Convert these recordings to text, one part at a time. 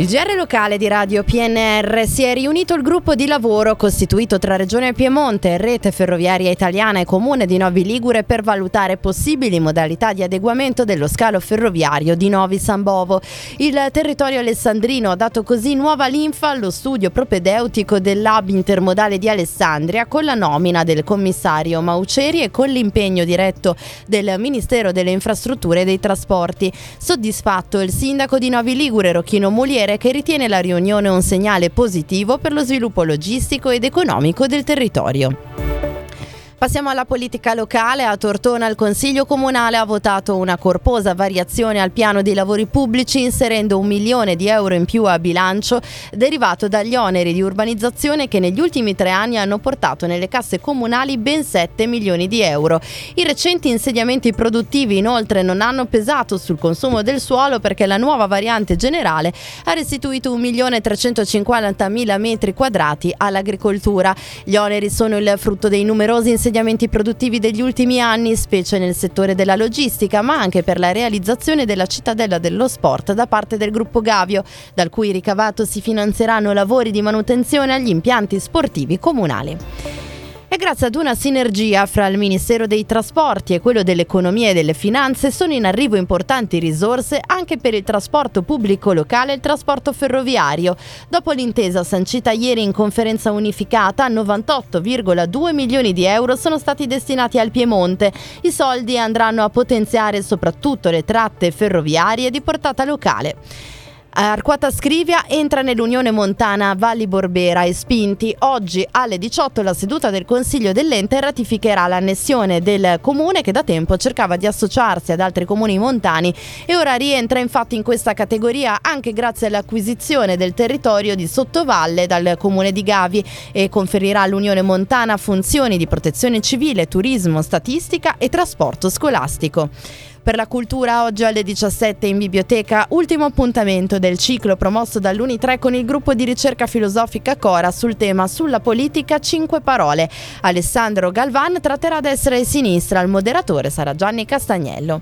Il GR locale di Radio PNR si è riunito il gruppo di lavoro costituito tra Regione Piemonte, Rete Ferroviaria Italiana e Comune di Novi Ligure per valutare possibili modalità di adeguamento dello scalo ferroviario di Novi San Bovo. Il territorio alessandrino ha dato così nuova linfa allo studio propedeutico dell'hub intermodale di Alessandria con la nomina del commissario Mauceri e con l'impegno diretto del Ministero delle Infrastrutture e dei Trasporti. Soddisfatto il sindaco di Novi Ligure, Rocchino Muliere, che ritiene la riunione un segnale positivo per lo sviluppo logistico ed economico del territorio. Passiamo alla politica locale. A Tortona il Consiglio Comunale ha votato una corposa variazione al piano dei lavori pubblici inserendo un milione di euro in più a bilancio derivato dagli oneri di urbanizzazione che negli ultimi tre anni hanno portato nelle casse comunali ben 7 milioni di euro. I recenti insediamenti produttivi inoltre non hanno pesato sul consumo del suolo perché la nuova variante generale ha restituito 1.350.000 metri quadrati all'agricoltura. Gli oneri sono il frutto dei numerosi insediamenti insediamenti produttivi degli ultimi anni, specie nel settore della logistica, ma anche per la realizzazione della cittadella dello sport da parte del gruppo Gavio, dal cui ricavato si finanzieranno lavori di manutenzione agli impianti sportivi comunali. E grazie ad una sinergia fra il Ministero dei Trasporti e quello dell'Economia e delle Finanze sono in arrivo importanti risorse anche per il trasporto pubblico locale e il trasporto ferroviario. Dopo l'intesa sancita ieri in conferenza unificata, 98,2 milioni di euro sono stati destinati al Piemonte. I soldi andranno a potenziare soprattutto le tratte ferroviarie di portata locale. Arquata Scrivia entra nell'Unione Montana Valli Borbera e Spinti. Oggi alle 18 la seduta del Consiglio dell'Ente ratificherà l'annessione del comune che da tempo cercava di associarsi ad altri comuni montani e ora rientra infatti in questa categoria anche grazie all'acquisizione del territorio di Sottovalle dal comune di Gavi e conferirà all'Unione Montana funzioni di protezione civile, turismo, statistica e trasporto scolastico. Per la cultura oggi alle 17 in biblioteca, ultimo appuntamento del ciclo promosso dall'Uni3 con il gruppo di ricerca filosofica Cora sul tema Sulla politica 5 parole. Alessandro Galvan tratterà destra e sinistra, il moderatore sarà Gianni Castagnello.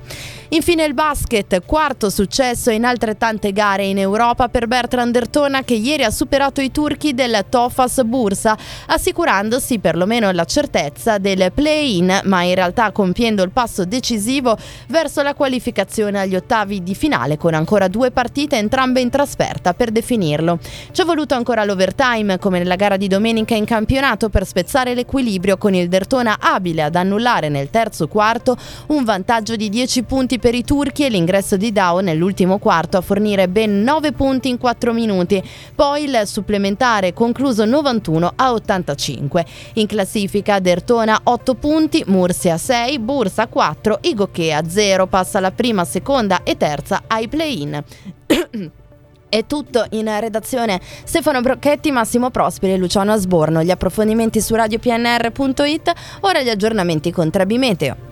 Infine il basket, quarto successo in altrettante gare in Europa per Bertrand Dertona che ieri ha superato i turchi del Tofas Bursa, assicurandosi perlomeno la certezza del play-in, ma in realtà compiendo il passo decisivo verso verso la qualificazione agli ottavi di finale con ancora due partite entrambe in trasferta per definirlo. Ci è voluto ancora l'overtime come nella gara di domenica in campionato per spezzare l'equilibrio con il Dertona abile ad annullare nel terzo quarto un vantaggio di 10 punti per i turchi e l'ingresso di Dao nell'ultimo quarto a fornire ben 9 punti in 4 minuti. Poi il supplementare concluso 91 a 85. In classifica Dertona 8 punti, Mursia 6, Bursa 4, Igochea 0. 0 passa la prima, seconda e terza ai play-in. È tutto in redazione Stefano Brocchetti, Massimo Prosperi e Luciano Asborno. Gli approfondimenti su radiopnr.it, ora gli aggiornamenti con Trebi Meteo.